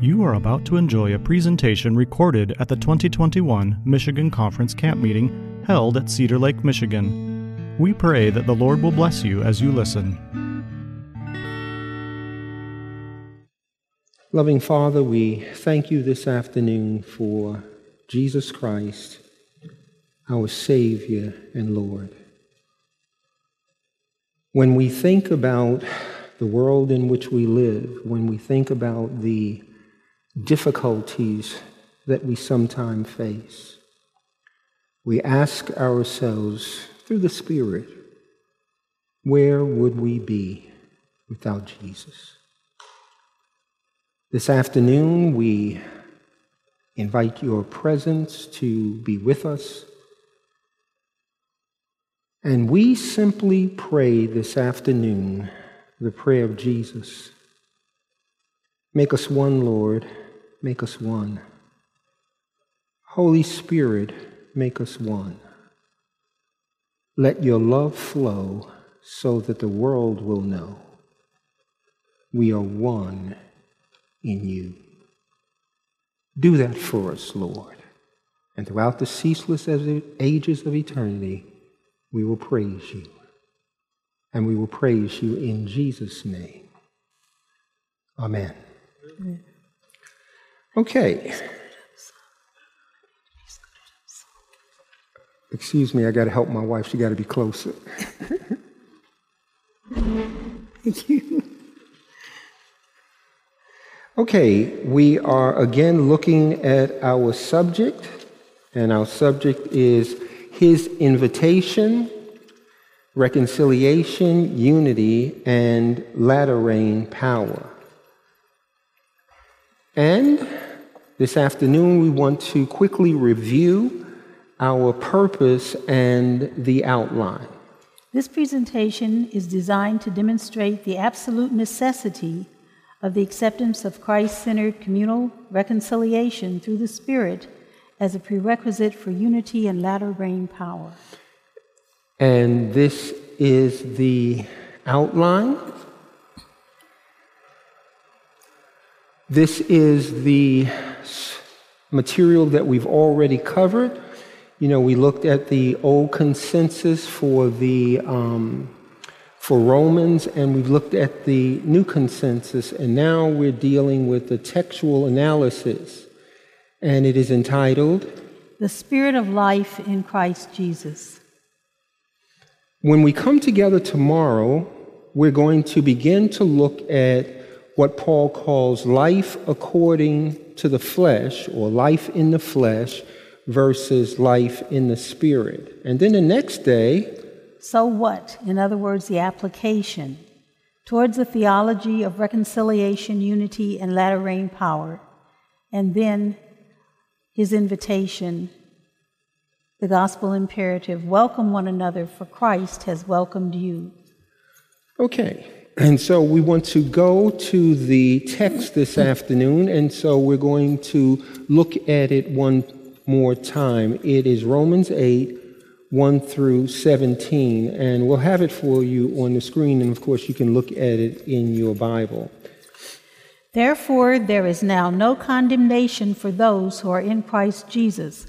You are about to enjoy a presentation recorded at the 2021 Michigan Conference Camp Meeting held at Cedar Lake, Michigan. We pray that the Lord will bless you as you listen. Loving Father, we thank you this afternoon for Jesus Christ, our Savior and Lord. When we think about the world in which we live, when we think about the difficulties that we sometimes face, we ask ourselves through the Spirit, where would we be without Jesus? This afternoon, we invite your presence to be with us. And we simply pray this afternoon the prayer of Jesus. Make us one, Lord. Make us one. Holy Spirit, make us one. Let your love flow so that the world will know we are one in you. Do that for us, Lord. And throughout the ceaseless ages of eternity, we will praise you. And we will praise you in Jesus' name. Amen. Okay. Excuse me, I got to help my wife. She got to be closer. Thank you. Okay, we are again looking at our subject, and our subject is His invitation, reconciliation, unity, and latter rain power. And this afternoon, we want to quickly review our purpose and the outline. This presentation is designed to demonstrate the absolute necessity of the acceptance of Christ centered communal reconciliation through the Spirit as a prerequisite for unity and latter rain power. And this is the outline This is the material that we've already covered. You know, we looked at the old consensus for the um, for Romans, and we've looked at the new consensus, and now we're dealing with the textual analysis, and it is entitled "The Spirit of Life in Christ Jesus." When we come together tomorrow, we're going to begin to look at what Paul calls life according to the flesh, or life in the flesh, versus life in the spirit. And then the next day, so what? In other words, the application towards the theology of reconciliation, unity, and latter rain power. And then his invitation, the gospel imperative welcome one another, for Christ has welcomed you. Okay. And so we want to go to the text this afternoon, and so we're going to look at it one more time. It is Romans 8, 1 through 17, and we'll have it for you on the screen, and of course, you can look at it in your Bible. Therefore, there is now no condemnation for those who are in Christ Jesus.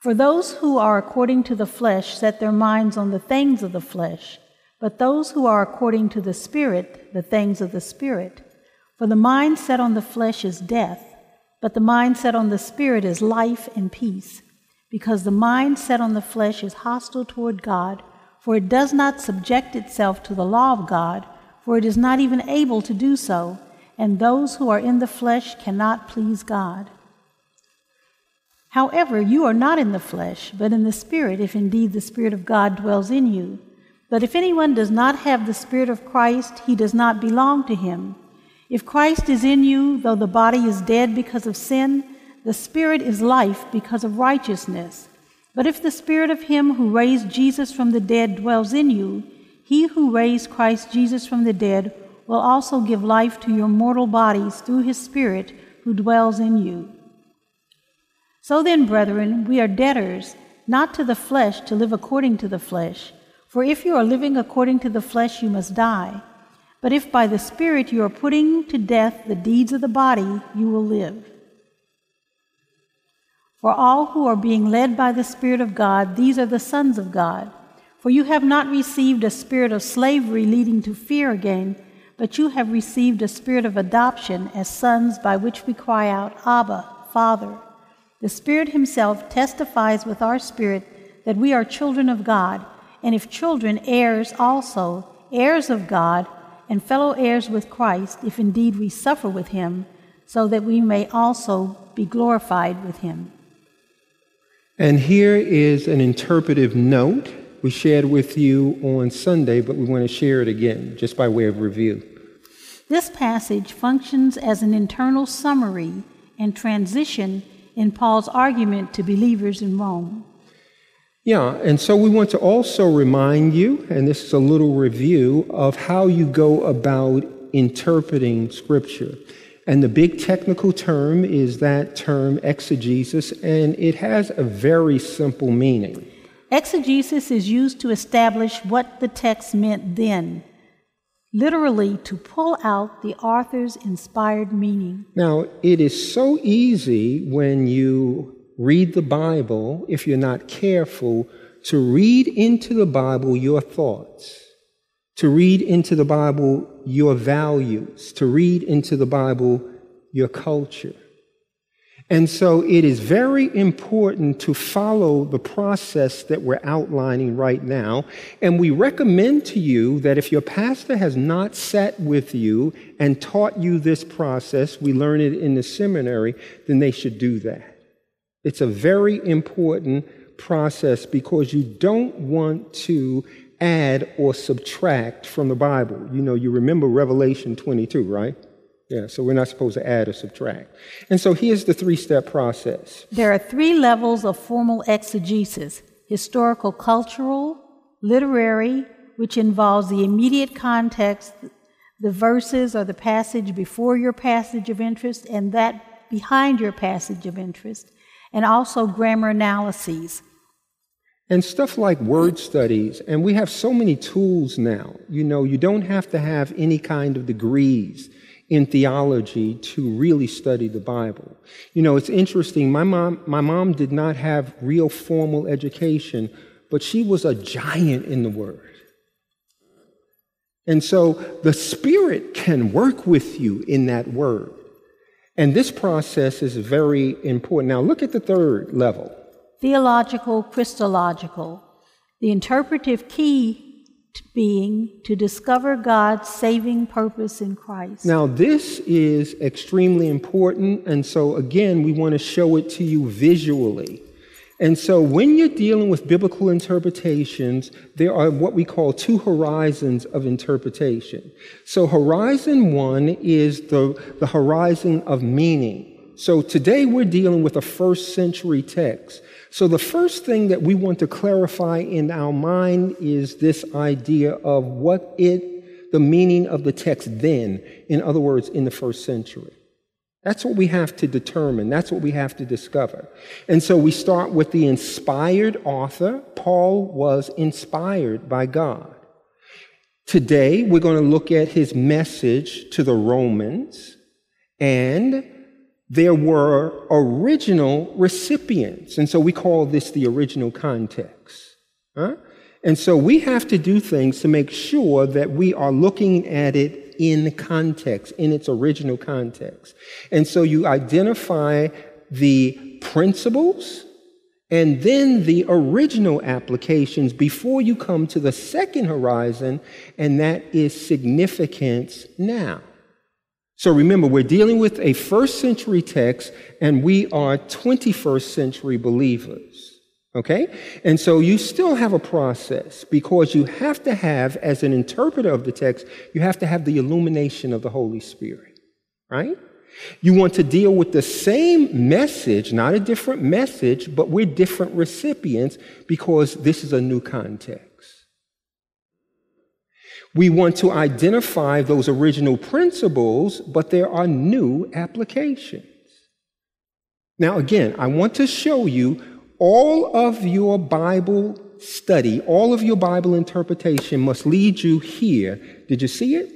For those who are according to the flesh set their minds on the things of the flesh, but those who are according to the Spirit, the things of the Spirit. For the mind set on the flesh is death, but the mind set on the spirit is life and peace. Because the mind set on the flesh is hostile toward God, for it does not subject itself to the law of God, for it is not even able to do so, and those who are in the flesh cannot please God. However, you are not in the flesh, but in the Spirit, if indeed the Spirit of God dwells in you. But if anyone does not have the Spirit of Christ, he does not belong to him. If Christ is in you, though the body is dead because of sin, the Spirit is life because of righteousness. But if the Spirit of Him who raised Jesus from the dead dwells in you, He who raised Christ Jesus from the dead will also give life to your mortal bodies through His Spirit who dwells in you. So then, brethren, we are debtors, not to the flesh, to live according to the flesh. For if you are living according to the flesh, you must die. But if by the Spirit you are putting to death the deeds of the body, you will live. For all who are being led by the Spirit of God, these are the sons of God. For you have not received a spirit of slavery leading to fear again, but you have received a spirit of adoption as sons by which we cry out, Abba, Father. The Spirit Himself testifies with our spirit that we are children of God, and if children, heirs also, heirs of God and fellow heirs with Christ, if indeed we suffer with him, so that we may also be glorified with him. And here is an interpretive note we shared with you on Sunday, but we want to share it again, just by way of review. This passage functions as an internal summary and transition in Paul's argument to believers in Rome. Yeah, and so we want to also remind you, and this is a little review, of how you go about interpreting Scripture. And the big technical term is that term exegesis, and it has a very simple meaning. Exegesis is used to establish what the text meant then, literally, to pull out the author's inspired meaning. Now, it is so easy when you read the Bible, if you're not careful, to read into the Bible your thoughts, to read into the Bible your values, to read into the Bible your culture. And so it is very important to follow the process that we're outlining right now. And we recommend to you that if your pastor has not sat with you and taught you this process, we learn it in the seminary, then they should do that. It's a very important process because you don't want to add or subtract from the Bible. You know, you remember Revelation 22, right? Yeah, so we're not supposed to add or subtract. And so here's the three step process. There are three levels of formal exegesis historical, cultural, literary, which involves the immediate context, the verses or the passage before your passage of interest, and that behind your passage of interest and also grammar analyses. And stuff like word studies, and we have so many tools now. You know, you don't have to have any kind of degrees in theology to really study the Bible. You know, it's interesting. My mom, my mom did not have real formal education, but she was a giant in the Word. And so the Spirit can work with you in that Word. And this process is very important. Now, look at the third level theological, Christological. The interpretive key being to discover God's saving purpose in Christ. Now, this is extremely important. And so, again, we want to show it to you visually. And so, when you're dealing with biblical interpretations, there are what we call two horizons of interpretation. So, horizon one is the, the horizon of meaning. So, today we're dealing with a first century text. So, the first thing that we want to clarify in our mind is this idea of what it, the meaning of the text then, in other words, in the first century. That's what we have to determine. That's what we have to discover. And so we start with the inspired author. Paul was inspired by God. Today, we're going to look at his message to the Romans, and there were original recipients. And so we call this the original context. Huh? And so we have to do things to make sure that we are looking at it in context, in its original context. And so you identify the principles and then the original applications before you come to the second horizon, and that is significance now. So remember, we're dealing with a first century text, and we are 21st century believers. Okay? And so you still have a process because you have to have, as an interpreter of the text, you have to have the illumination of the Holy Spirit. right? You want to deal with the same message, not a different message, but we're different recipients because this is a new context. We want to identify those original principles, but there are new applications. Now, again, I want to show you all of your Bible study, all of your Bible interpretation must lead you here. Did you see it?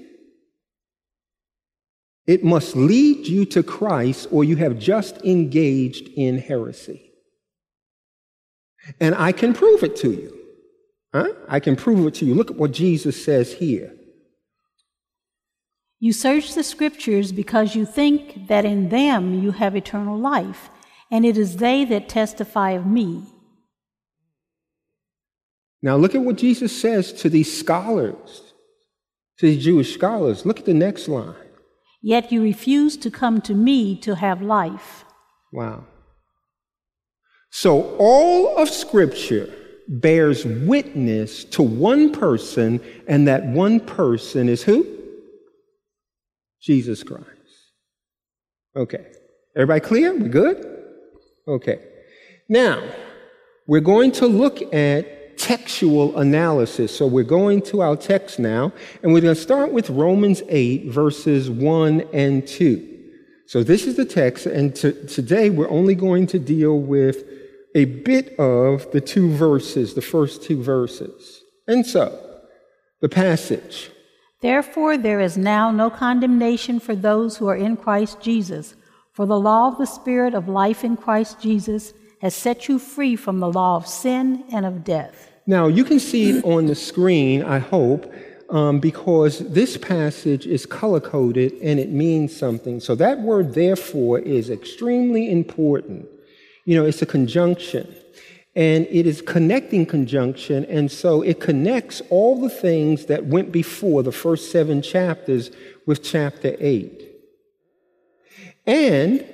It must lead you to Christ, or you have just engaged in heresy. And I can prove it to you. Huh? I can prove it to you. Look at what Jesus says here. You search the scriptures because you think that in them you have eternal life, and it is they that testify of me. Now, look at what Jesus says to these scholars, to these Jewish scholars. Look at the next line. Yet you refuse to come to me to have life. Wow. So, all of Scripture bears witness to one person, and that one person is who? Jesus Christ. Okay. Everybody clear? We good? Okay. Now, we're going to look at textual analysis. So we're going to our text now, and we're going to start with Romans 8, verses 1 and 2. So this is the text, and to, today we're only going to deal with a bit of the two verses, the first two verses. And so, the passage. Therefore, there is now no condemnation for those who are in Christ Jesus. For the law of the Spirit of life in Christ Jesus has set you free from the law of sin and of death. Now, you can see it on the screen, I hope, um, because this passage is color coded and it means something. So, that word, therefore, is extremely important. You know, it's a conjunction and it is connecting conjunction, and so it connects all the things that went before the first seven chapters with chapter 8. And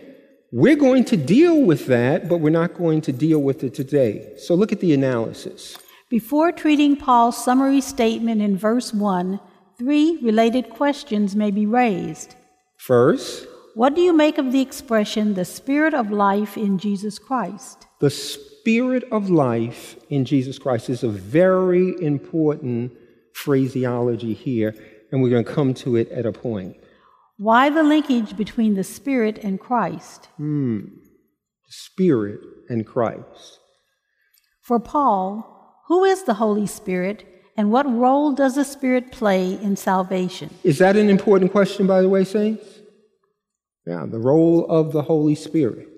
we're going to deal with that, but we're not going to deal with it today. So look at the analysis. Before treating Paul's summary statement in verse 1, three related questions may be raised. First, what do you make of the expression, the Spirit of life in Jesus Christ? The Spirit of life in Jesus Christ is a very important phraseology here, and we're going to come to it at a point. Why the linkage between the Spirit and Christ? Hmm. Spirit and Christ. For Paul, who is the Holy Spirit, and what role does the Spirit play in salvation? Is that an important question, by the way, saints? Yeah, the role of the Holy Spirit.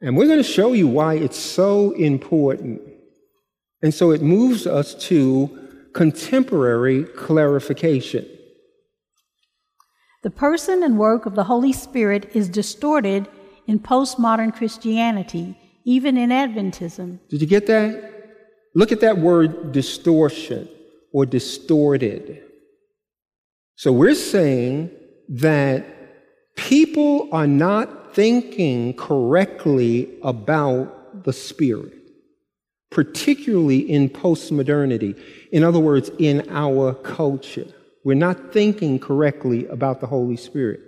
And we're going to show you why it's so important. And so it moves us to contemporary clarification. The person and work of the Holy Spirit is distorted in postmodern Christianity, even in Adventism. Did you get that? Look at that word distortion or distorted. So we're saying that people are not thinking correctly about the Spirit, particularly in postmodernity. In other words, in our culture. We're not thinking correctly about the Holy Spirit.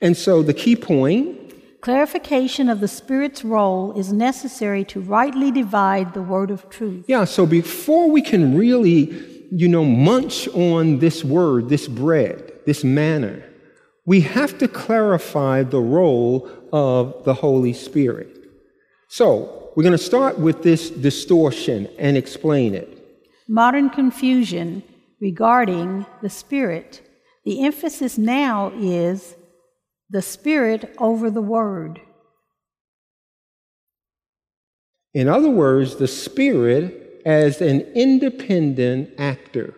And so the key point Clarification of the Spirit's role is necessary to rightly divide the word of truth. Yeah, so before we can really, you know, munch on this word, this bread, this manna, we have to clarify the role of the Holy Spirit. So, we're going to start with this distortion and explain it. Modern confusion regarding the Spirit. The emphasis now is the Spirit over the Word. In other words, the Spirit as an independent actor.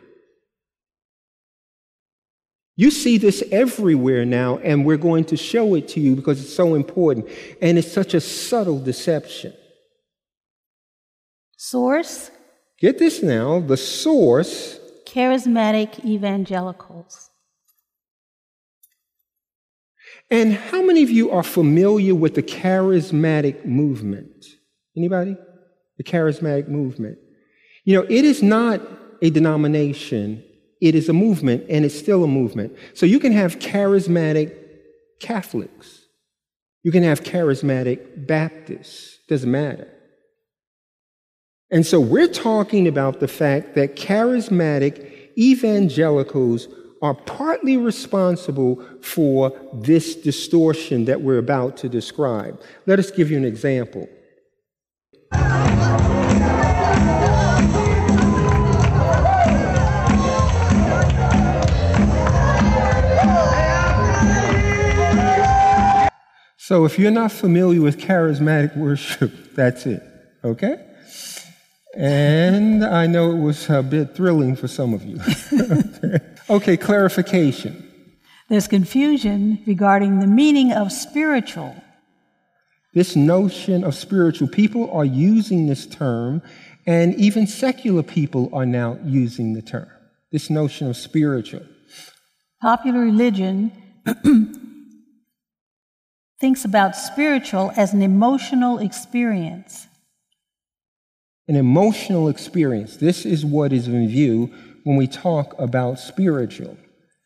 You see this everywhere now, and we're going to show it to you because it's so important. And it's such a subtle deception. Source? Get this now the source. Charismatic evangelicals. And how many of you are familiar with the charismatic movement? Anybody? The charismatic movement. You know, it is not a denomination, it is a movement, and it's still a movement. So you can have charismatic Catholics. You can have charismatic Baptists. Doesn't matter. And so we're talking about the fact that charismatic evangelicals are partly responsible for this distortion that we're about to describe. Let us give you an example. So, if you're not familiar with charismatic worship, that's it, okay? And I know it was a bit thrilling for some of you. okay. okay, clarification. There's confusion regarding the meaning of spiritual. This notion of spiritual, people are using this term, and even secular people are now using the term. This notion of spiritual. Popular religion thinks about spiritual as an emotional experience. An emotional experience. This is what is in view when we talk about spiritual.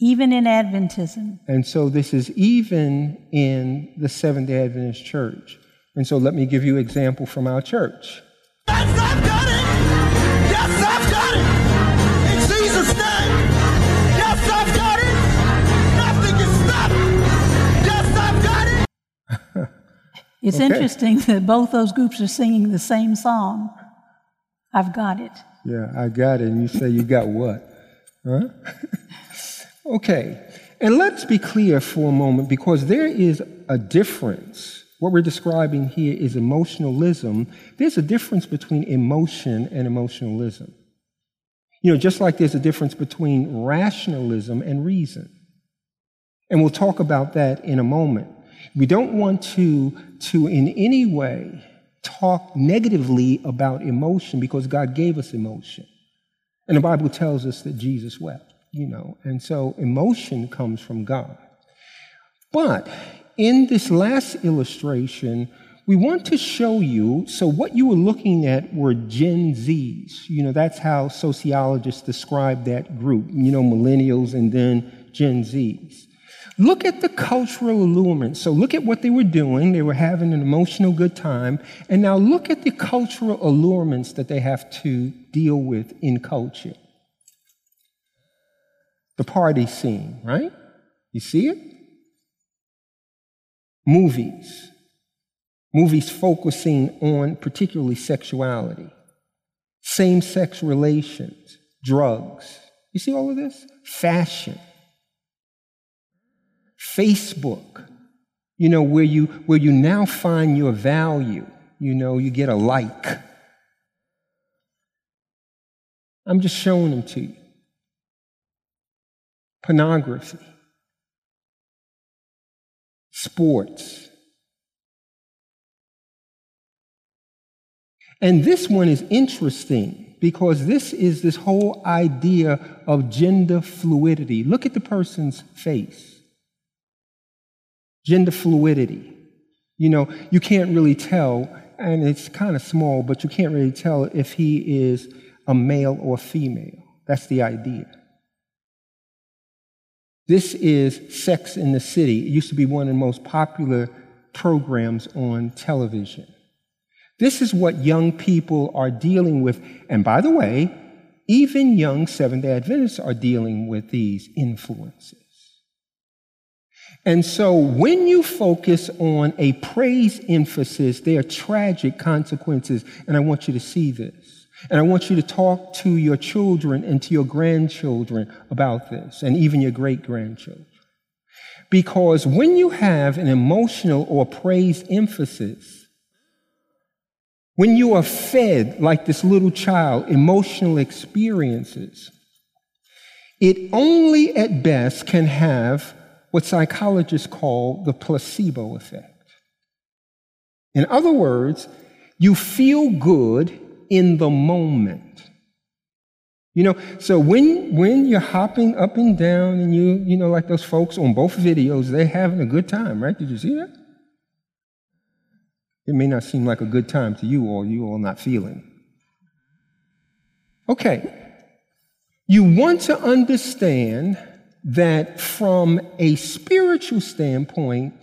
Even in Adventism. And so this is even in the Seventh day Adventist Church. And so let me give you an example from our church. Yes, I've got it. Yes, I've got it. It's Okay. interesting that both those groups are singing the same song. I've got it. Yeah, I got it. And you say you got what? Huh? okay. And let's be clear for a moment because there is a difference. What we're describing here is emotionalism. There's a difference between emotion and emotionalism. You know, just like there's a difference between rationalism and reason. And we'll talk about that in a moment. We don't want to, to in any way talk negatively about emotion because God gave us emotion. And the Bible tells us that Jesus wept, you know, and so emotion comes from God. But in this last illustration, we want to show you so what you were looking at were Gen Zs. You know, that's how sociologists describe that group, you know, millennials and then Gen Zs. Look at the cultural allurement. So look at what they were doing. They were having an emotional good time. And now look at the cultural allurements that they have to deal with in culture. The party scene, right? You see it? Movies. Movies focusing on particularly sexuality, same sex relations, drugs. You see all of this? Fashion. Facebook, you know, where you, where you now find your value. You know, you get a like. I'm just showing them to you. Pornography, sports. And this one is interesting because this is this whole idea of gender fluidity. Look at the person's face. Gender fluidity. You know, you can't really tell, and it's kind of small, but you can't really tell if he is a male or female. That's the idea. This is Sex in the City. It used to be one of the most popular programs on television. This is what young people are dealing with. And by the way, even young Seventh day Adventists are dealing with these influences. And so when you focus on a praise emphasis, there are tragic consequences. And I want you to see this. And I want you to talk to your children and to your grandchildren about this, and even your great grandchildren. Because when you have an emotional or praise emphasis, when you are fed, like this little child, emotional experiences, it only at best can have what psychologists call the placebo effect. In other words, you feel good in the moment. You know, so when when you're hopping up and down and you, you know, like those folks on both videos, they're having a good time, right? Did you see that? It may not seem like a good time to you or you all not feeling. Okay. You want to understand that from a spiritual standpoint,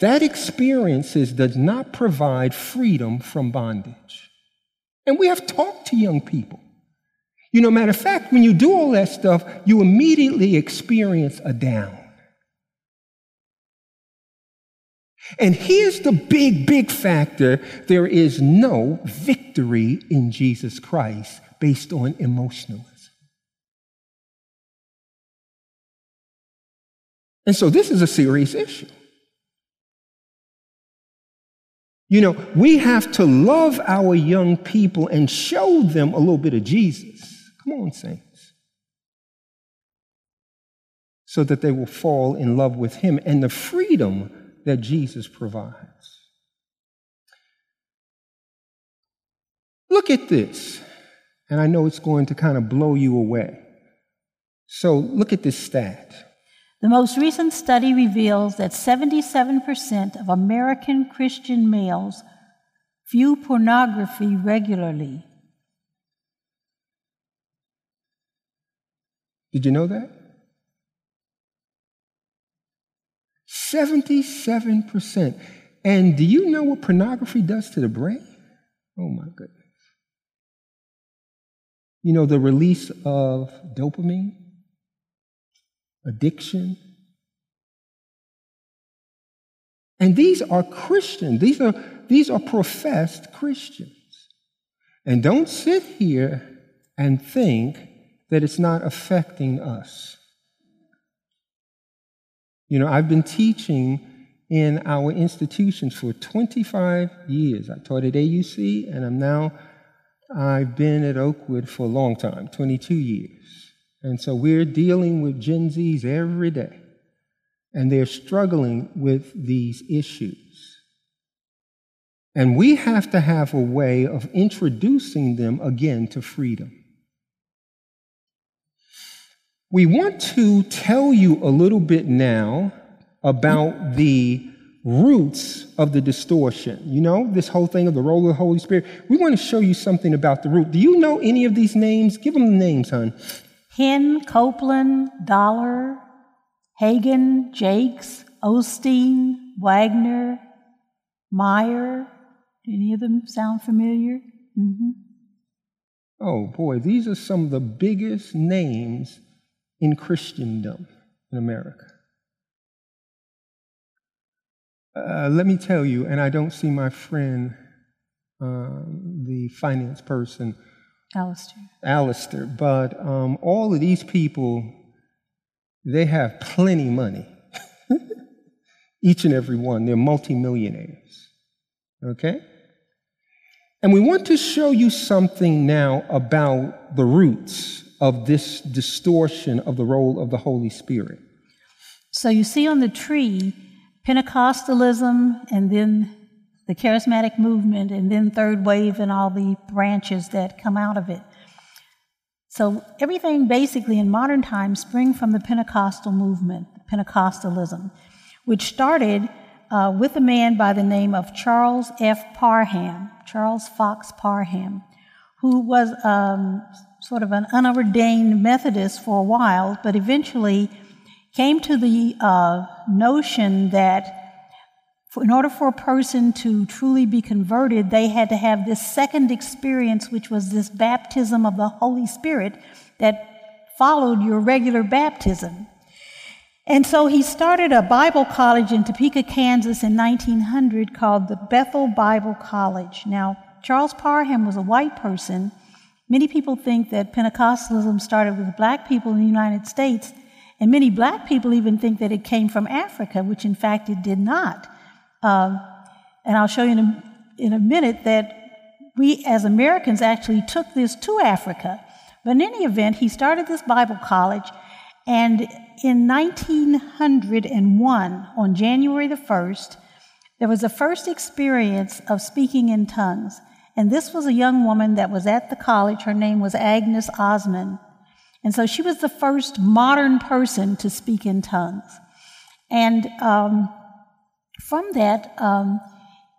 that experiences does not provide freedom from bondage. And we have talked to young people. You know, matter of fact, when you do all that stuff, you immediately experience a down. And here's the big, big factor there is no victory in Jesus Christ based on emotionalism. And so this is a serious issue. You know, we have to love our young people and show them a little bit of Jesus. Come on, saints. So that they will fall in love with Him and the freedom that Jesus provides. Look at this. And I know it's going to kind of blow you away. So look at this stat. The most recent study reveals that 77% of American Christian males view pornography regularly. Did you know that? 77%. And do you know what pornography does to the brain? Oh my goodness. You know, the release of dopamine, addiction. And these are Christians. These are, these are professed Christians. And don't sit here and think that it's not affecting us. You know, I've been teaching in our institutions for 25 years. I taught at AUC, and I'm now, I've been at Oakwood for a long time 22 years. And so we're dealing with Gen Zs every day, and they're struggling with these issues. And we have to have a way of introducing them again to freedom. We want to tell you a little bit now about the roots of the distortion. You know, this whole thing of the role of the Holy Spirit. We want to show you something about the root. Do you know any of these names? Give them the names, hon. Hinn, Copeland, Dollar, Hagin, Jakes, Osteen, Wagner, Meyer. Do any of them sound familiar? Mm-hmm. Oh boy, these are some of the biggest names in Christendom in America. Uh, let me tell you, and I don't see my friend, uh, the finance person, Alistair. Alistair, but um, all of these people, they have plenty money. Each and every one, they're multimillionaires. Okay? And we want to show you something now about the roots of this distortion of the role of the Holy Spirit. So you see on the tree Pentecostalism and then the charismatic movement and then third wave and all the branches that come out of it. So everything basically in modern times spring from the Pentecostal movement, Pentecostalism, which started uh, with a man by the name of Charles F. Parham, Charles Fox Parham, who was um, sort of an unordained Methodist for a while, but eventually came to the uh, notion that in order for a person to truly be converted, they had to have this second experience, which was this baptism of the Holy Spirit that followed your regular baptism. And so he started a Bible college in Topeka, Kansas in 1900 called the Bethel Bible College. Now, Charles Parham was a white person Many people think that Pentecostalism started with black people in the United States, and many black people even think that it came from Africa, which in fact it did not. Um, and I'll show you in a, in a minute that we as Americans actually took this to Africa. But in any event, he started this Bible college, and in 1901, on January the 1st, there was the first experience of speaking in tongues. And this was a young woman that was at the college. Her name was Agnes Ozman. And so she was the first modern person to speak in tongues. And um, from that, um,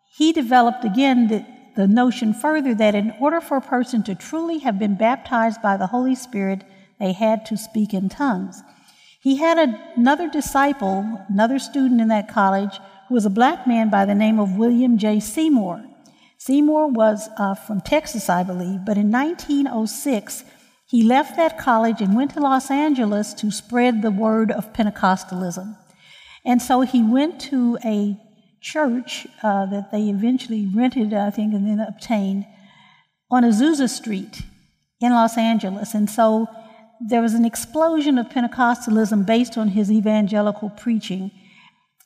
he developed again the, the notion further that in order for a person to truly have been baptized by the Holy Spirit, they had to speak in tongues. He had another disciple, another student in that college, who was a black man by the name of William J. Seymour. Seymour was uh, from Texas, I believe, but in 1906, he left that college and went to Los Angeles to spread the word of Pentecostalism. And so he went to a church uh, that they eventually rented, I think, and then obtained on Azusa Street in Los Angeles. And so there was an explosion of Pentecostalism based on his evangelical preaching,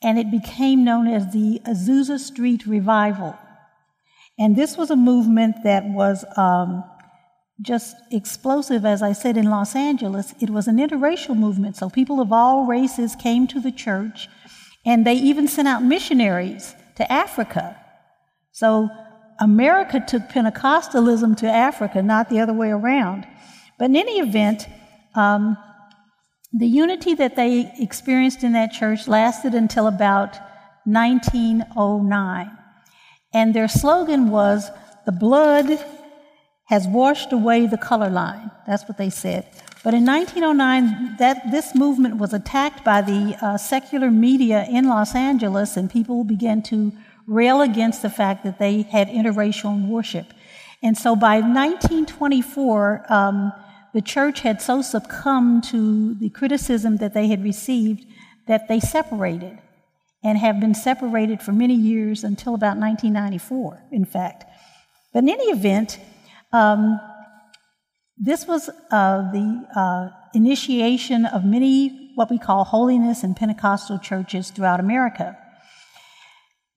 and it became known as the Azusa Street Revival. And this was a movement that was um, just explosive, as I said, in Los Angeles. It was an interracial movement, so people of all races came to the church, and they even sent out missionaries to Africa. So America took Pentecostalism to Africa, not the other way around. But in any event, um, the unity that they experienced in that church lasted until about 1909. And their slogan was, The blood has washed away the color line. That's what they said. But in 1909, that, this movement was attacked by the uh, secular media in Los Angeles, and people began to rail against the fact that they had interracial worship. And so by 1924, um, the church had so succumbed to the criticism that they had received that they separated and have been separated for many years until about 1994, in fact. But in any event, um, this was uh, the uh, initiation of many what we call holiness and Pentecostal churches throughout America.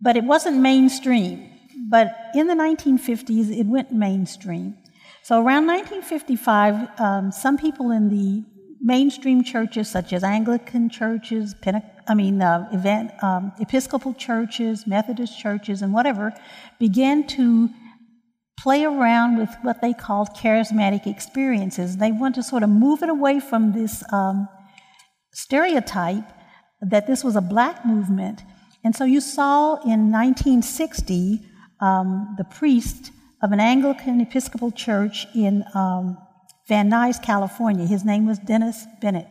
But it wasn't mainstream. But in the 1950s, it went mainstream. So around 1955, um, some people in the mainstream churches, such as Anglican churches, Pente- I mean, uh, event, um, Episcopal churches, Methodist churches, and whatever, began to play around with what they called charismatic experiences. They want to sort of move it away from this um, stereotype that this was a black movement. And so you saw in 1960 um, the priest of an Anglican Episcopal church in um, Van Nuys, California. His name was Dennis Bennett.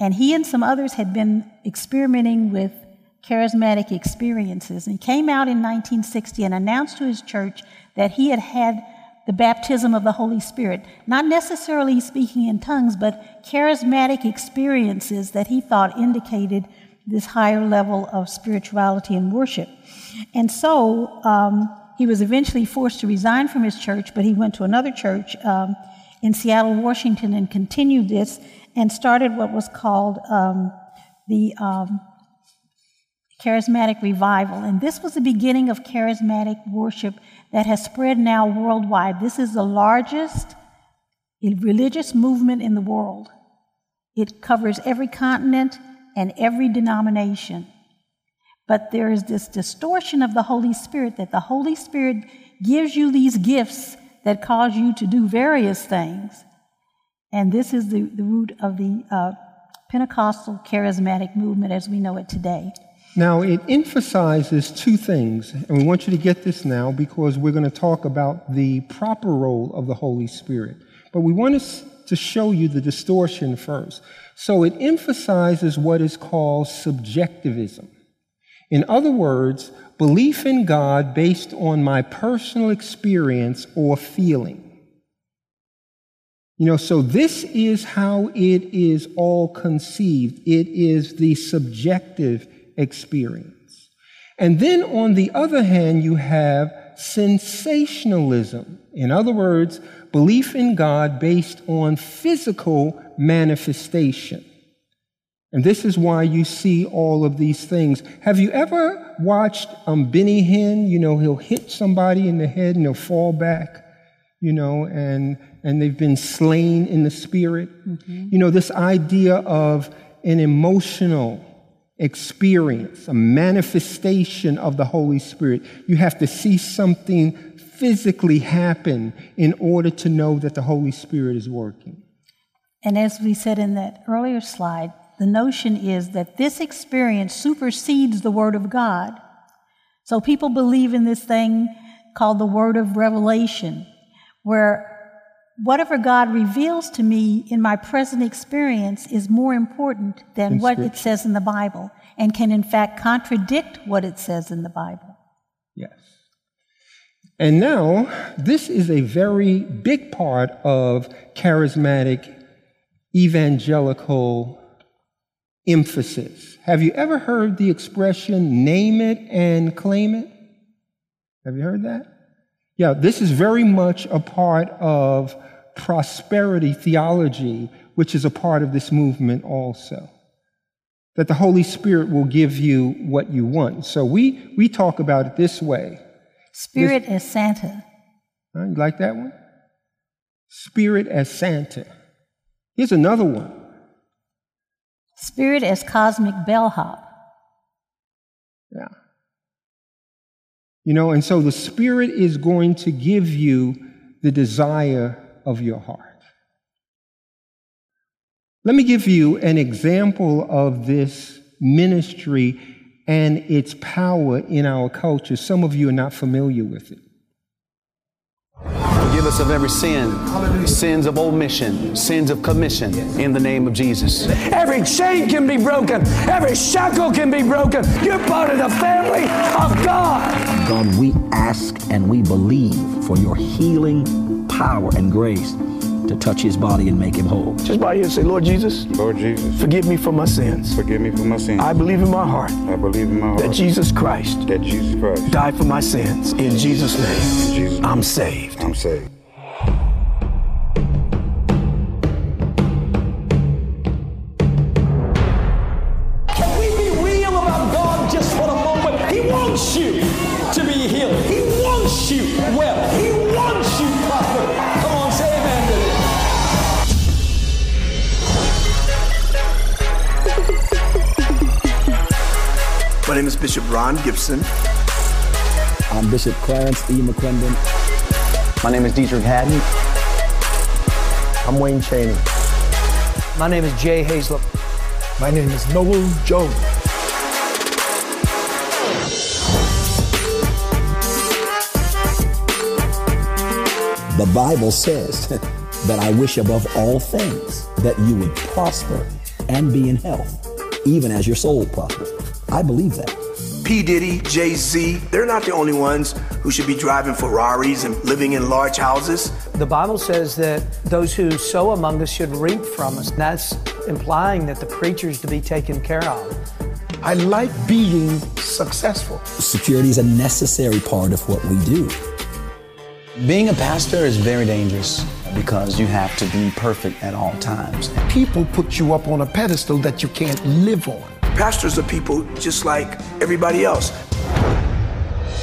And he and some others had been experimenting with charismatic experiences. And he came out in 1960 and announced to his church that he had had the baptism of the Holy Spirit. Not necessarily speaking in tongues, but charismatic experiences that he thought indicated this higher level of spirituality and worship. And so, um, he was eventually forced to resign from his church, but he went to another church um, in Seattle, Washington, and continued this and started what was called um, the um, Charismatic Revival. And this was the beginning of charismatic worship that has spread now worldwide. This is the largest religious movement in the world. It covers every continent and every denomination. But there is this distortion of the Holy Spirit that the Holy Spirit gives you these gifts that cause you to do various things. And this is the, the root of the uh, Pentecostal charismatic movement as we know it today. Now, it emphasizes two things, and we want you to get this now because we're going to talk about the proper role of the Holy Spirit. But we want to show you the distortion first. So it emphasizes what is called subjectivism. In other words, belief in God based on my personal experience or feeling. You know, so this is how it is all conceived. It is the subjective experience. And then on the other hand, you have sensationalism. In other words, belief in God based on physical manifestation. And this is why you see all of these things. Have you ever watched um, Benny Hinn? You know, he'll hit somebody in the head and they'll fall back, you know, and, and they've been slain in the spirit. Mm-hmm. You know, this idea of an emotional experience, a manifestation of the Holy Spirit. You have to see something physically happen in order to know that the Holy Spirit is working. And as we said in that earlier slide, the notion is that this experience supersedes the Word of God. So people believe in this thing called the Word of Revelation, where whatever God reveals to me in my present experience is more important than In what Scripture. it says in the Bible and can, in fact, contradict what it says in the Bible. Yes. And now, this is a very big part of charismatic evangelical emphasis. Have you ever heard the expression name it and claim it? Have you heard that? Yeah, this is very much a part of prosperity theology, which is a part of this movement also. That the Holy Spirit will give you what you want. So we, we talk about it this way. Spirit as Santa. Huh, You like that one? Spirit as Santa. Here's another one. Spirit as cosmic bellhop. Yeah. You know, and so the Spirit is going to give you the desire of your heart. Let me give you an example of this ministry and its power in our culture. Some of you are not familiar with it. Forgive us of every sin, Hallelujah. sins of omission, sins of commission, in the name of Jesus. Every chain can be broken. Every shackle can be broken. You're part of the family of God. God, we ask and we believe for your healing power and grace to touch his body and make him whole. Just by here and say, Lord Jesus, Lord Jesus, forgive me for my sins. forgive me for my sins. I believe in my heart I believe in my heart that Jesus Christ that Jesus Christ died for my sins. In Jesus' name. In name, Jesus' I'm saved. I'm saved. Is Bishop Gibson. I'm Bishop Clarence E. McClendon. My name is Deitrick Haddon. I'm Wayne Chaney. My name is Jay Haizlip. My name is Noel Jones. The Bible says that I wish above all things that you would prosper and be in health, even as your soul prospers. I believe that. P. Diddy, Jay Z, they're not the only ones who should be driving Ferraris and living in large houses. The Bible says that those who sow among us should reap from us. That's implying that the preacher's to be taken care of. I like being successful. Security is a necessary part of what we do. Being a pastor is very dangerous because you have to be perfect at all times. People put you up on a pedestal that you can't live on. Pastors are people just like everybody else.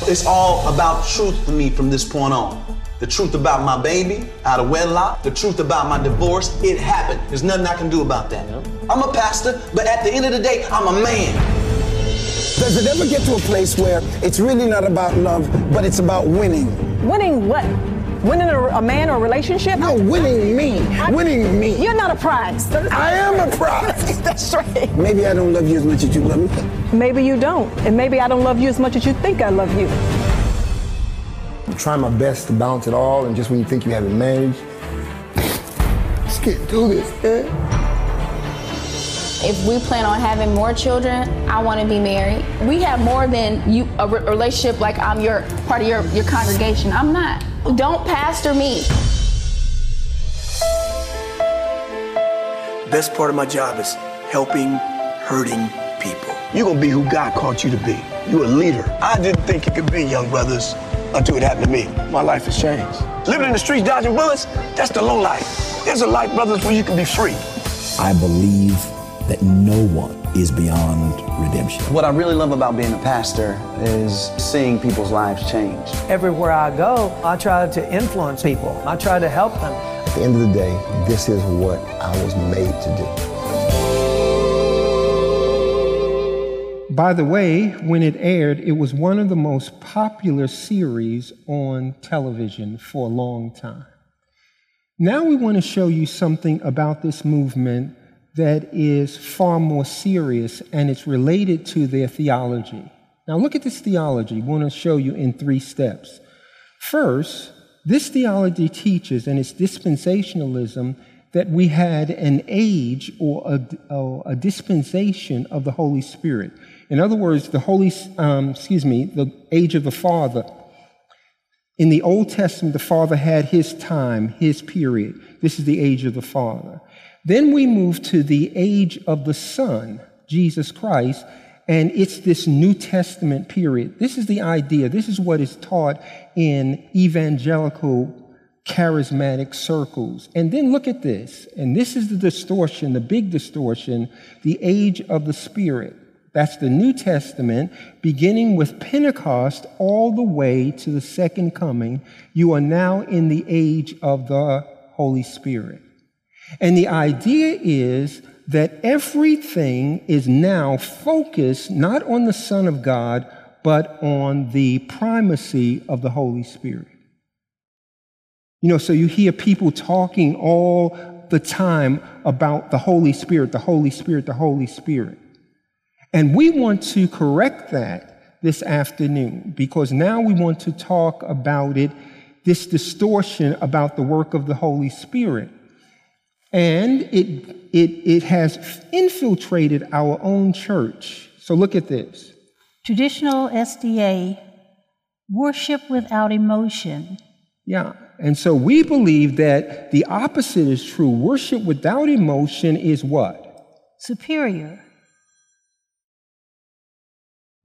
It's all about truth for me from this point on. The truth about my baby out of wedlock, the truth about my divorce, it happened. There's nothing I can do about that. I'm a pastor, but at the end of the day, I'm a man. Does it ever get to a place where it's really not about love, but it's about winning? Winning what? Winning a, a man or a relationship? No, winning me. Winning me. You're not a prize. I am a prize. That's right. Maybe I don't love you as much as you love me. Maybe you don't. And maybe I don't love you as much as you think I love you. I'm trying my best to balance it all, and just when you think you have it managed, just can't do this, man. If we plan on having more children, I want to be married. We have more than you a relationship like I'm your part of your, your congregation. I'm not. Don't pastor me. Best part of my job is helping hurting people. You're gonna be who God called you to be. You're a leader. I didn't think it could be, young brothers, until it happened to me. My life has changed. Living in the streets dodging bullets, that's the low life. There's a life, brothers, where you can be free. I believe that no one is beyond redemption. What I really love about being a pastor is seeing people's lives change. Everywhere I go, I try to influence people. I try to help them. At the end of the day, this is what I was made to do. By the way, when it aired, it was one of the most popular series on television for a long time. Now we want to show you something about this movement that is far more serious and it's related to their theology. Now look at this theology. We want to show you in three steps. First, This theology teaches, and it's dispensationalism, that we had an age or a, or a dispensation of the Holy Spirit. In other words, the Holy, um, excuse me, the age of the Father. In the Old Testament, the Father had his time, his period. This is the age of the Father. Then we move to the age of the Son, Jesus Christ, and it's this New Testament period. This is the idea. This is what is taught in evangelical charismatic circles. And then look at this. And this is the distortion, the big distortion, the age of the Spirit. That's the New Testament, beginning with Pentecost all the way to the second coming. You are now in the age of the Holy Spirit. And the idea is that everything is now focused not on the Son of God, but on the primacy of the Holy Spirit. You know, so you hear people talking all the time about the Holy Spirit, the Holy Spirit, the Holy Spirit. And we want to correct that this afternoon because now we want to talk about it, this distortion about the work of the Holy Spirit. And it, it, it has infiltrated our own church. So look at this. Traditional SDA, worship without emotion. Yeah. And so we believe that the opposite is true. Worship without emotion is what? Superior.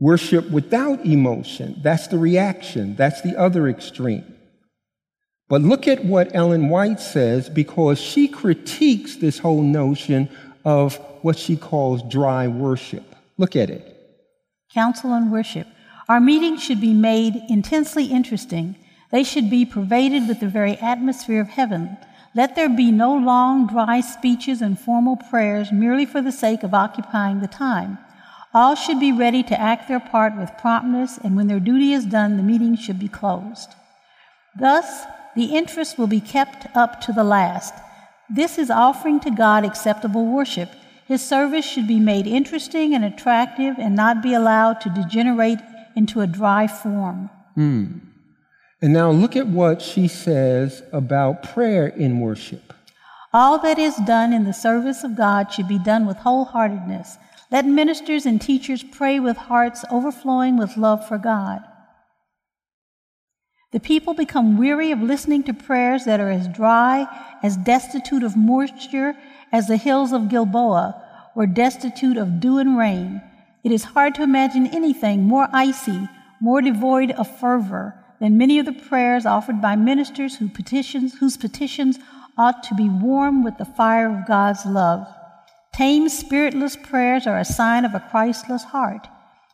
Worship without emotion, that's the reaction, that's the other extreme. But look at what Ellen White says because she critiques this whole notion of what she calls dry worship. Look at it. Council and worship. Our meetings should be made intensely interesting they should be pervaded with the very atmosphere of heaven. Let there be no long, dry speeches and formal prayers merely for the sake of occupying the time. All should be ready to act their part with promptness, and when their duty is done, the meeting should be closed. Thus, the interest will be kept up to the last. This is offering to God acceptable worship. His service should be made interesting and attractive and not be allowed to degenerate into a dry form. Mm. And now look at what she says about prayer in worship. All that is done in the service of God should be done with wholeheartedness. Let ministers and teachers pray with hearts overflowing with love for God. The people become weary of listening to prayers that are as dry, as destitute of moisture as the hills of Gilboa or destitute of dew and rain. It is hard to imagine anything more icy, more devoid of fervor, than many of the prayers offered by ministers whose petitions, whose petitions ought to be warm with the fire of God's love. Tame, spiritless prayers are a sign of a Christless heart.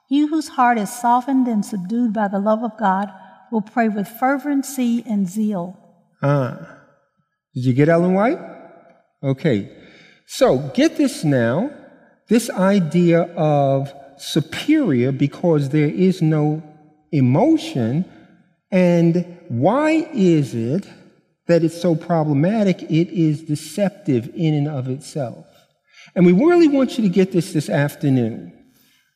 He whose heart is softened and subdued by the love of God will pray with fervency and zeal. Ah. Did you get Ellen White? Okay. So get this now this idea of superior because there is no emotion and why is it that it's so problematic? It is deceptive in and of itself. And we really want you to get this this afternoon.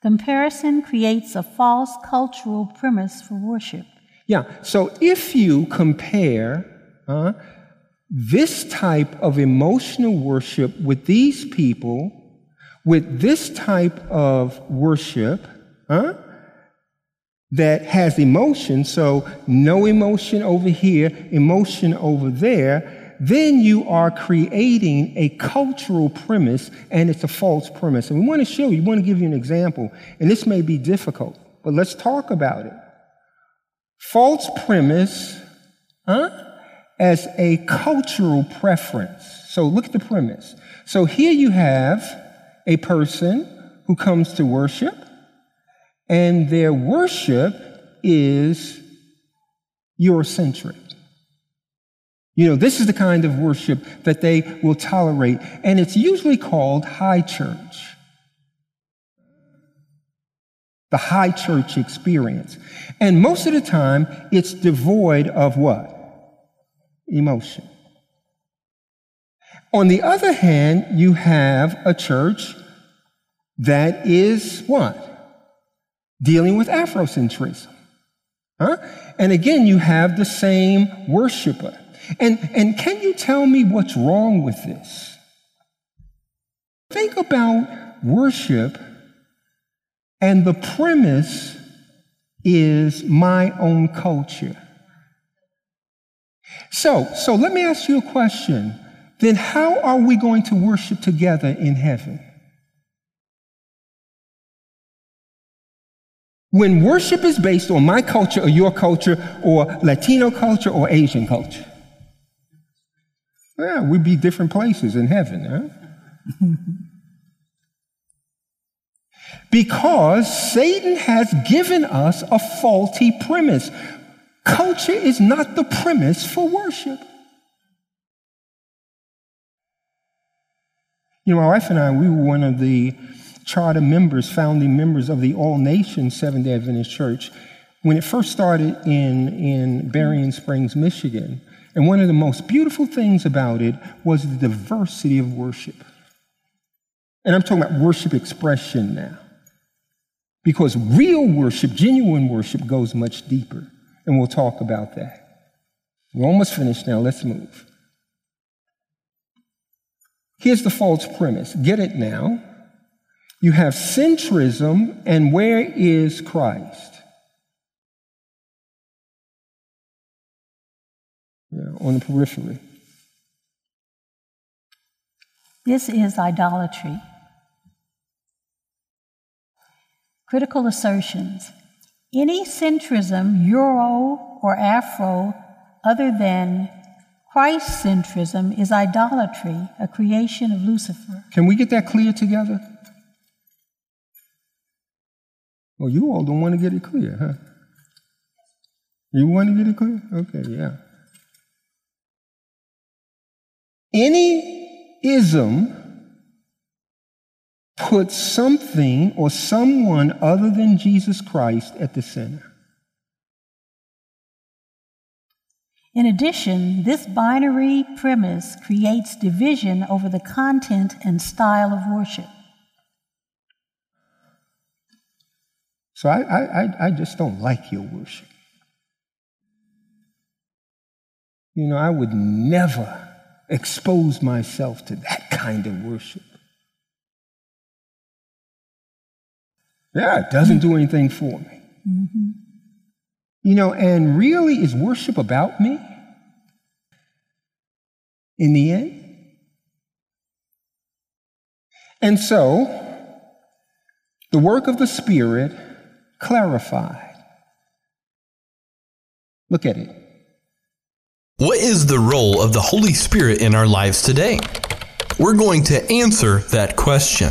Comparison creates a false cultural premise for worship. Yeah, so if you compare uh, this type of emotional worship with these people, with this type of worship, huh? that has emotion, so no emotion over here, emotion over there, then you are creating a cultural premise and it's a false premise. And we want to show you, we want to give you an example, and this may be difficult, but let's talk about it. False premise, huh? As a cultural preference. So look at the premise. So here you have a person who comes to worship and their worship is Eurocentric. You know, this is the kind of worship that they will tolerate, and it's usually called high church. The high church experience. And most of the time, it's devoid of what? Emotion. On the other hand, you have a church that is what? dealing with Afrocentrism. Huh? And again, you have the same worshiper. And, and can you tell me what's wrong with this? Think about worship, and the premise is my own culture. So, so let me ask you a question. Then how are we going to worship together in heaven? When worship is based on my culture or your culture or Latino culture or Asian culture. Yeah, we'd be different places in heaven, huh? because Satan has given us a faulty premise. Culture is not the premise for worship. You know, my wife and I, we were one of the charter members, founding members of the All Nations Seventh day Adventist Church when it first started in, in Berrien Springs, Michigan. And one of the most beautiful things about it was the diversity of worship. And I'm talking about worship expression now. Because real worship, genuine worship, goes much deeper. And we'll talk about that. We're almost finished now. Let's move. Here's the false premise get it now. You have centrism, and where is Christ? Yeah, on the periphery. This is idolatry. Critical assertions. Any centrism, Euro or Afro, other than Christ centrism is idolatry, a creation of Lucifer. Can we get that clear together? Well, you all don't want to get it clear, huh? You want to get it clear? Okay, yeah. Any ism puts something or someone other than Jesus Christ at the center. In addition, this binary premise creates division over the content and style of worship. So I, I, I just don't like your worship. You know, I would never expose myself to that kind of worship. Yeah, it doesn't do anything for me. Mm-hmm. You know, and really, is worship about me in the end? And so, the work of the Spirit clarified. Look at it. What is the role of the Holy Spirit in our lives today? We're going to answer that question.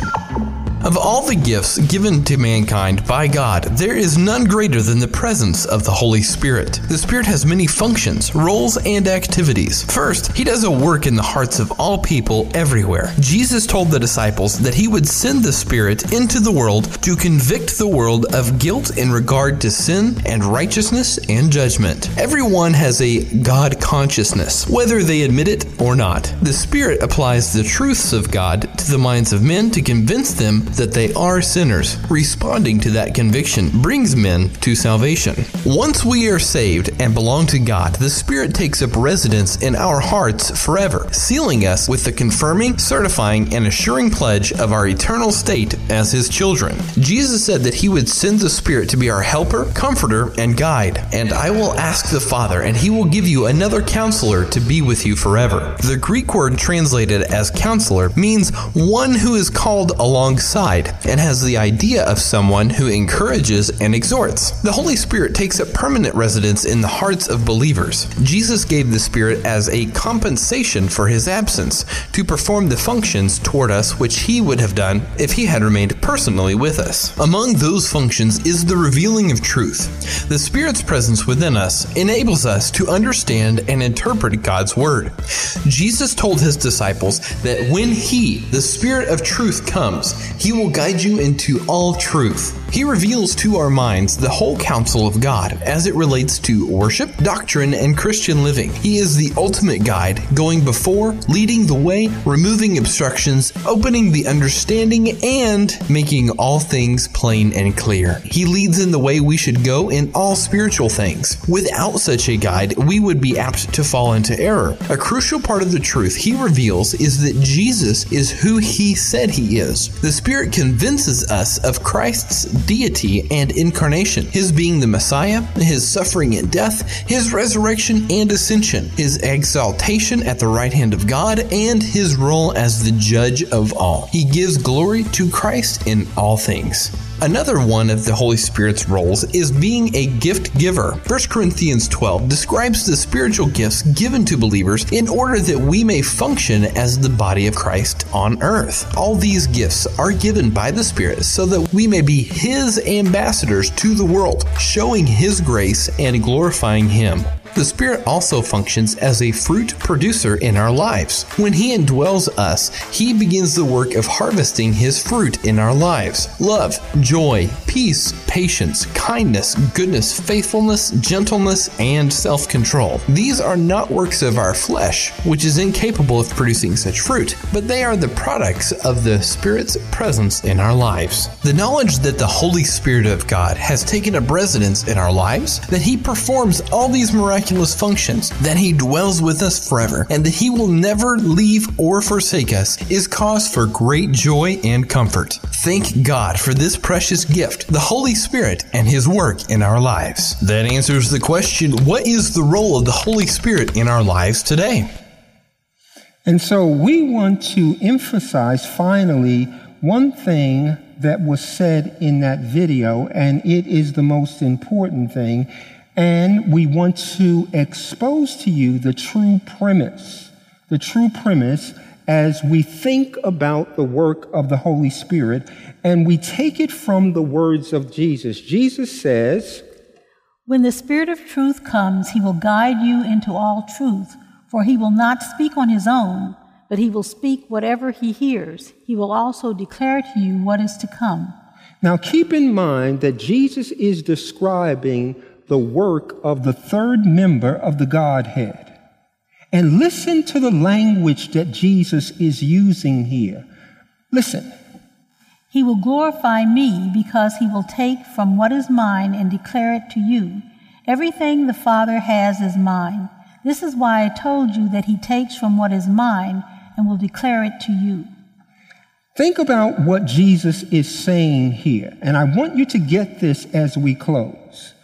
Of all the gifts given to mankind by God, there is none greater than the presence of the Holy Spirit. The Spirit has many functions, roles, and activities. First, He does a work in the hearts of all people everywhere. Jesus told the disciples that He would send the Spirit into the world to convict the world of guilt in regard to sin and righteousness and judgment. Everyone has a God consciousness, whether they admit it or not. The Spirit applies the truths of God to the minds of men to convince them that they are sinners. Responding to that conviction brings men to salvation. Once we are saved and belong to God, the Spirit takes up residence in our hearts forever, sealing us with the confirming, certifying, and assuring pledge of our eternal state as His children. Jesus said that He would send the Spirit to be our helper, comforter, and guide. And I will ask the Father, and He will give you another counselor to be with you forever. The Greek word translated as counselor means one who is called alongside and has the idea of someone who encourages and exhorts. The Holy Spirit takes up permanent residence in the hearts of believers. Jesus gave the Spirit as a compensation for his absence to perform the functions toward us which he would have done if he had remained personally with us. Among those functions is the revealing of truth. The Spirit's presence within us enables us to understand and interpret God's Word. Jesus told his disciples that when he, the Spirit of truth, comes, he will guide you into all truth. He reveals to our minds the whole counsel of God as it relates to worship, doctrine, and Christian living. He is the ultimate guide, going before, leading the way, removing obstructions, opening the understanding, and making all things plain and clear. He leads in the way we should go in all spiritual things. Without such a guide, we would be apt to fall into error. A crucial part of the truth he reveals is that Jesus is who he said he is. The Spirit convinces us of Christ's deity and incarnation, his being the Messiah, his suffering and death, his resurrection and ascension, his exaltation at the right hand of God, and his role as the judge of all. He gives glory to Christ in all things. Another one of the Holy Spirit's roles is being a gift giver. 1 Corinthians 12 describes the spiritual gifts given to believers in order that we may function as the body of Christ on earth. All these gifts are given by the Spirit so that we may be His ambassadors to the world, showing His grace and glorifying Him. The Spirit also functions as a fruit producer in our lives. When He indwells us, He begins the work of harvesting His fruit in our lives love, joy, peace, patience, kindness, goodness, faithfulness, gentleness, and self control. These are not works of our flesh, which is incapable of producing such fruit, but they are the products of the Spirit's presence in our lives. The knowledge that the Holy Spirit of God has taken up residence in our lives, that He performs all these miraculous functions, that He dwells with us forever, and that He will never leave or forsake us, is cause for great joy and comfort. Thank God for this precious gift, the Holy Spirit, and His work in our lives. That answers the question what is the role of the Holy Spirit in our lives today? And so we want to emphasize finally one thing that was said in that video, and it is the most important thing. And we want to expose to you the true premise, the true premise as we think about the work of the Holy Spirit, and we take it from the words of Jesus. Jesus says, When the Spirit of truth comes, he will guide you into all truth, for he will not speak on his own, but he will speak whatever he hears. He will also declare to you what is to come. Now keep in mind that Jesus is describing the work of the third member of the Godhead. And listen to the language that Jesus is using here. Listen. He will glorify me because he will take from what is mine and declare it to you. Everything the Father has is mine. This is why I told you that he takes from what is mine and will declare it to you. Think about what Jesus is saying here, and I want you to get this as we close.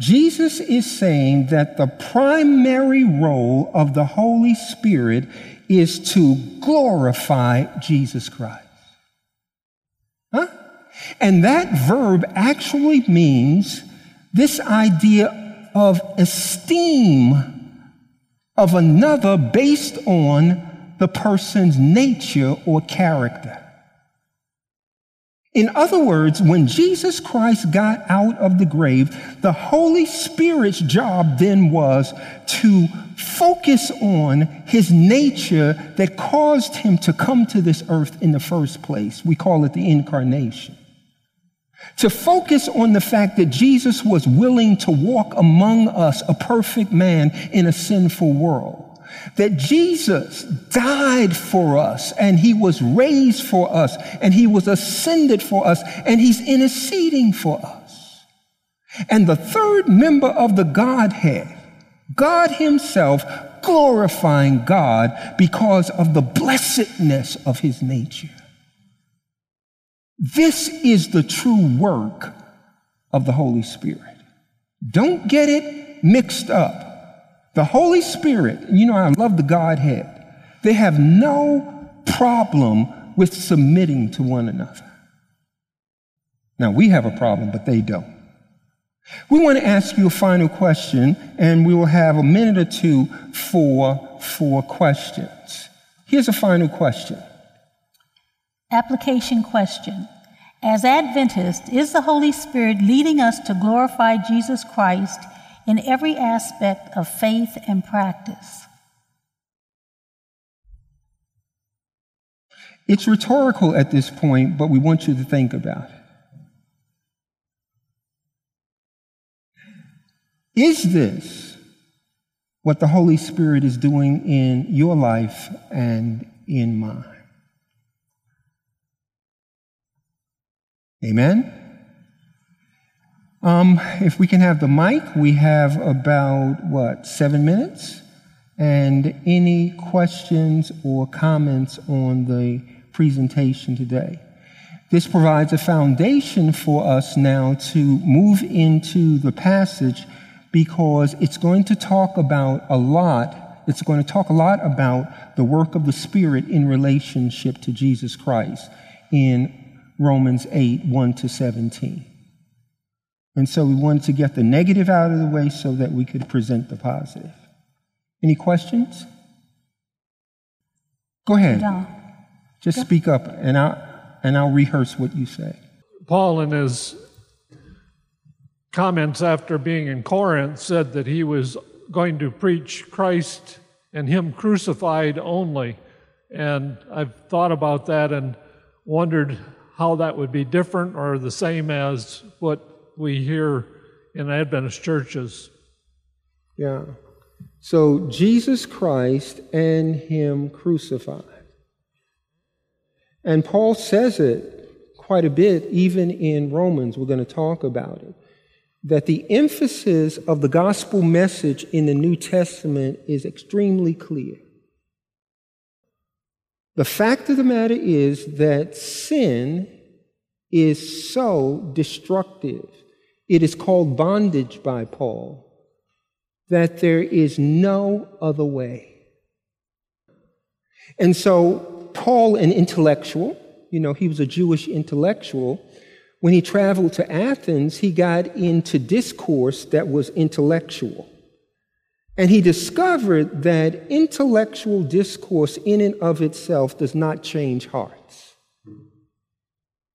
Jesus is saying that the primary role of the Holy Spirit is to glorify Jesus Christ. Huh? And that verb actually means this idea of esteem of another based on the person's nature or character. In other words, when Jesus Christ got out of the grave, the Holy Spirit's job then was to focus on his nature that caused him to come to this earth in the first place. We call it the incarnation. To focus on the fact that Jesus was willing to walk among us, a perfect man in a sinful world that Jesus died for us and he was raised for us and he was ascended for us and he's interceding for us. And the third member of the Godhead, God himself glorifying God because of the blessedness of his nature. This is the true work of the Holy Spirit. Don't get it mixed up. The Holy Spirit, you know, I love the Godhead, they have no problem with submitting to one another. Now, we have a problem, but they don't. We want to ask you a final question, and we will have a minute or two for, for questions. Here's a final question. Application question. As Adventists, is the Holy Spirit leading us to glorify Jesus Christ in every aspect of faith and practice. It's rhetorical at this point, but we want you to think about it. Is this what the Holy Spirit is doing in your life and in mine? Amen? Um, if we can have the mic, we have about, what, seven minutes? And any questions or comments on the presentation today? This provides a foundation for us now to move into the passage because it's going to talk about a lot. It's going to talk a lot about the work of the Spirit in relationship to Jesus Christ in Romans 8 1 to 17. And so we wanted to get the negative out of the way so that we could present the positive. Any questions? Go ahead. No. Just speak up and I'll, and I'll rehearse what you say. Paul, in his comments after being in Corinth, said that he was going to preach Christ and Him crucified only. And I've thought about that and wondered how that would be different or the same as what we hear in Adventist churches. Yeah. So Jesus Christ and Him crucified. And Paul says it quite a bit, even in Romans. We're going to talk about it. That the emphasis of the gospel message in the New Testament is extremely clear. The fact of the matter is that sin is so destructive. It is called bondage by Paul, that there is no other way. And so, Paul, an intellectual, you know, he was a Jewish intellectual. When he traveled to Athens, he got into discourse that was intellectual. And he discovered that intellectual discourse, in and of itself, does not change hearts.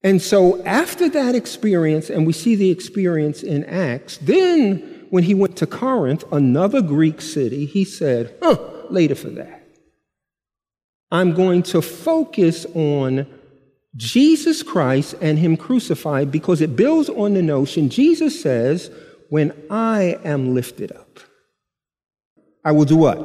And so, after that experience, and we see the experience in Acts, then when he went to Corinth, another Greek city, he said, huh, later for that. I'm going to focus on Jesus Christ and Him crucified because it builds on the notion Jesus says, When I am lifted up, I will do what?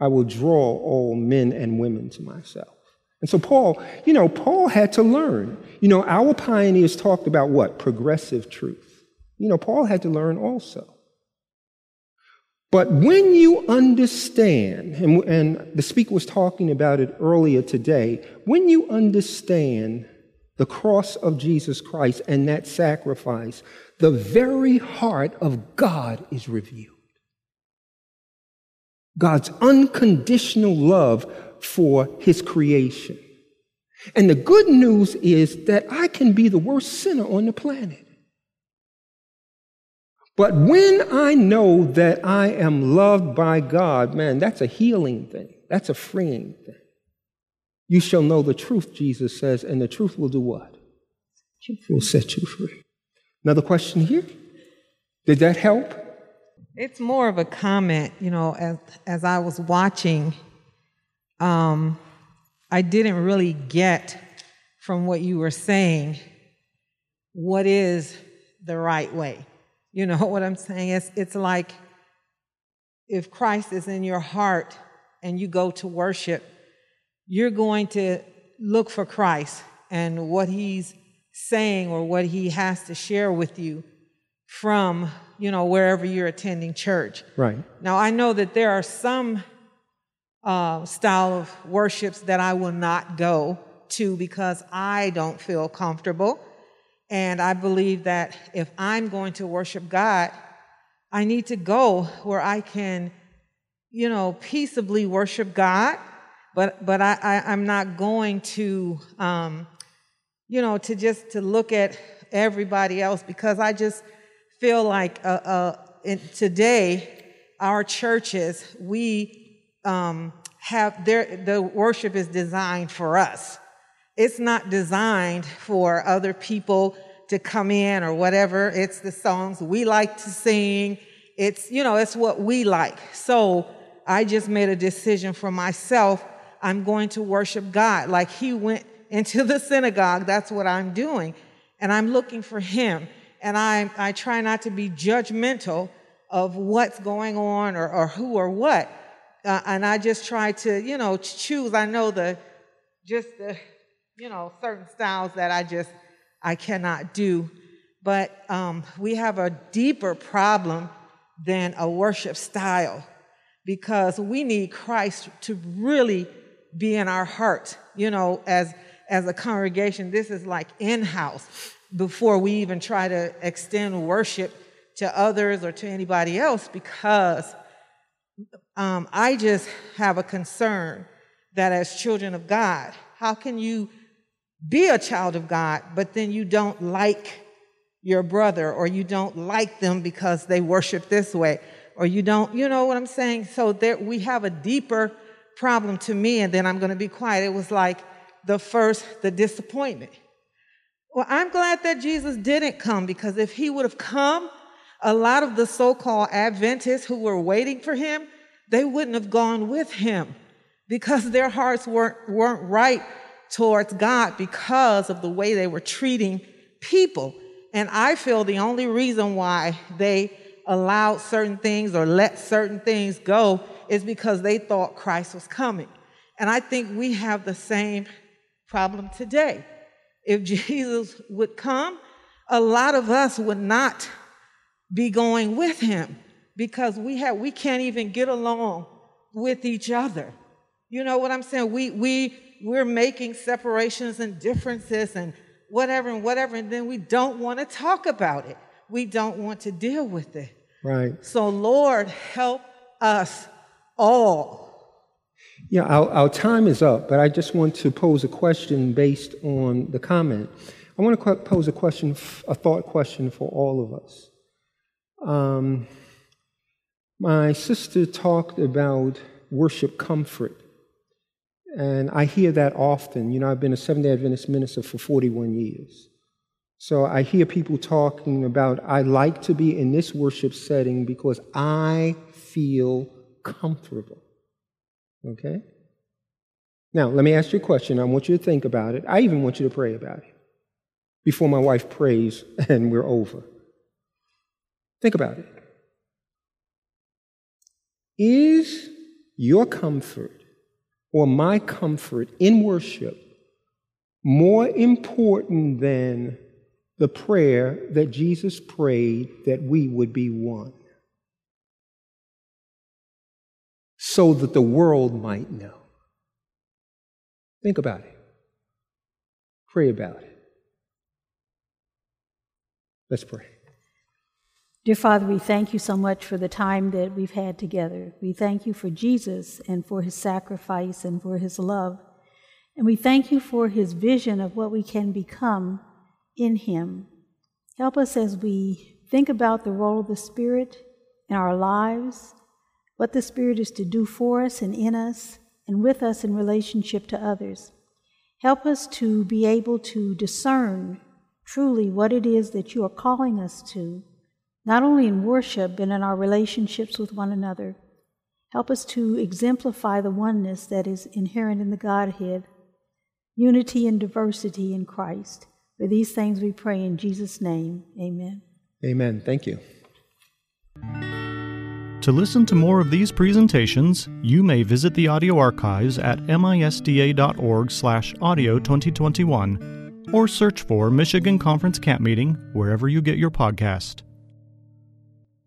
I will draw all men and women to myself. And so, Paul, you know, Paul had to learn. You know, our pioneers talked about what? Progressive truth. You know, Paul had to learn also. But when you understand, and, and, the speaker was talking about it earlier today, when you understand the cross of Jesus Christ and that sacrifice, the very heart of God is revealed. God's unconditional love for his creation. And the good news is that I can be the worst sinner on the planet. But when I know that I am loved by God, man, that's a healing thing. That's a freeing thing. You shall know the truth, Jesus says, and the truth will do what? It will set you free. Another question here? Did that help? It's more of a comment, you know, as, as I was watching, um, I didn't really get from what you were saying what is the right way. You know what I'm saying? It's, it's like if Christ is in your heart and you go to worship, you're going to look for Christ and what he's saying or what he has to share with you from, you know, wherever you're attending church. Right. Now, I know that there are some uh, style of worships that I will not go to because I don't feel comfortable. And I believe that if I'm going to worship God, I need to go where I can, you know, peaceably worship God. But but I, I am not going to, um, you know, to just to look at everybody else because I just feel like uh, uh, in, today our churches we um, have their the worship is designed for us. It's not designed for other people to come in or whatever. It's the songs we like to sing. It's, you know, it's what we like. So I just made a decision for myself. I'm going to worship God. Like he went into the synagogue, that's what I'm doing. And I'm looking for him. And I, I try not to be judgmental of what's going on or, or who or what. Uh, and I just try to, you know, choose. I know the, just the, you know, certain styles that I just, I cannot do. But um, we have a deeper problem than a worship style because we need Christ to really be in our heart. You know, as as a congregation, this is like in-house before we even try to extend worship to others or to anybody else because um, I just have a concern that as children of God, how can you be a child of God, but then you don't like your brother or you don't like them because they worship this way or you don't, you know what I'm saying? So there, we have a deeper problem to me, and then I'm going to be quiet. It was like the first, the disappointment. Well, I'm glad that Jesus didn't come because if he would have come, a lot of the so called Adventists who were waiting for him, they wouldn't have gone with him because their hearts weren't, weren't right towards God because of the way they were treating people. And I feel the only reason why they allowed certain things or let certain things go is because they thought Christ was coming. And I think we have the same problem today. If Jesus would come, a lot of us would not be going with him because we have we can't even get along with each other. You know what I'm saying? We we we're making separations and differences and whatever and whatever, and then we don't want to talk about it. We don't want to deal with it. Right. So, Lord, help us all. Yeah, our, our time is up, but I just want to pose a question based on the comment. I want to pose a question, a thought question for all of us. Um, my sister talked about worship comfort. And I hear that often. You know, I've been a Seventh day Adventist minister for 41 years. So I hear people talking about, I like to be in this worship setting because I feel comfortable. Okay? Now, let me ask you a question. I want you to think about it. I even want you to pray about it before my wife prays and we're over. Think about it. Is your comfort or my comfort in worship more important than the prayer that Jesus prayed that we would be one? So that the world might know. Think about it. Pray about it. Let's pray. Dear Father, we thank you so much for the time that we've had together. We thank you for Jesus and for his sacrifice and for his love. And we thank you for his vision of what we can become in him. Help us as we think about the role of the Spirit in our lives, what the Spirit is to do for us and in us and with us in relationship to others. Help us to be able to discern truly what it is that you are calling us to not only in worship, but in our relationships with one another. Help us to exemplify the oneness that is inherent in the Godhead, unity and diversity in Christ. For these things we pray in Jesus' name. Amen. Amen. Thank you. To listen to more of these presentations, you may visit the audio archives at misda.org/audio2021 or search for Michigan Conference Camp Meeting wherever you get your podcast.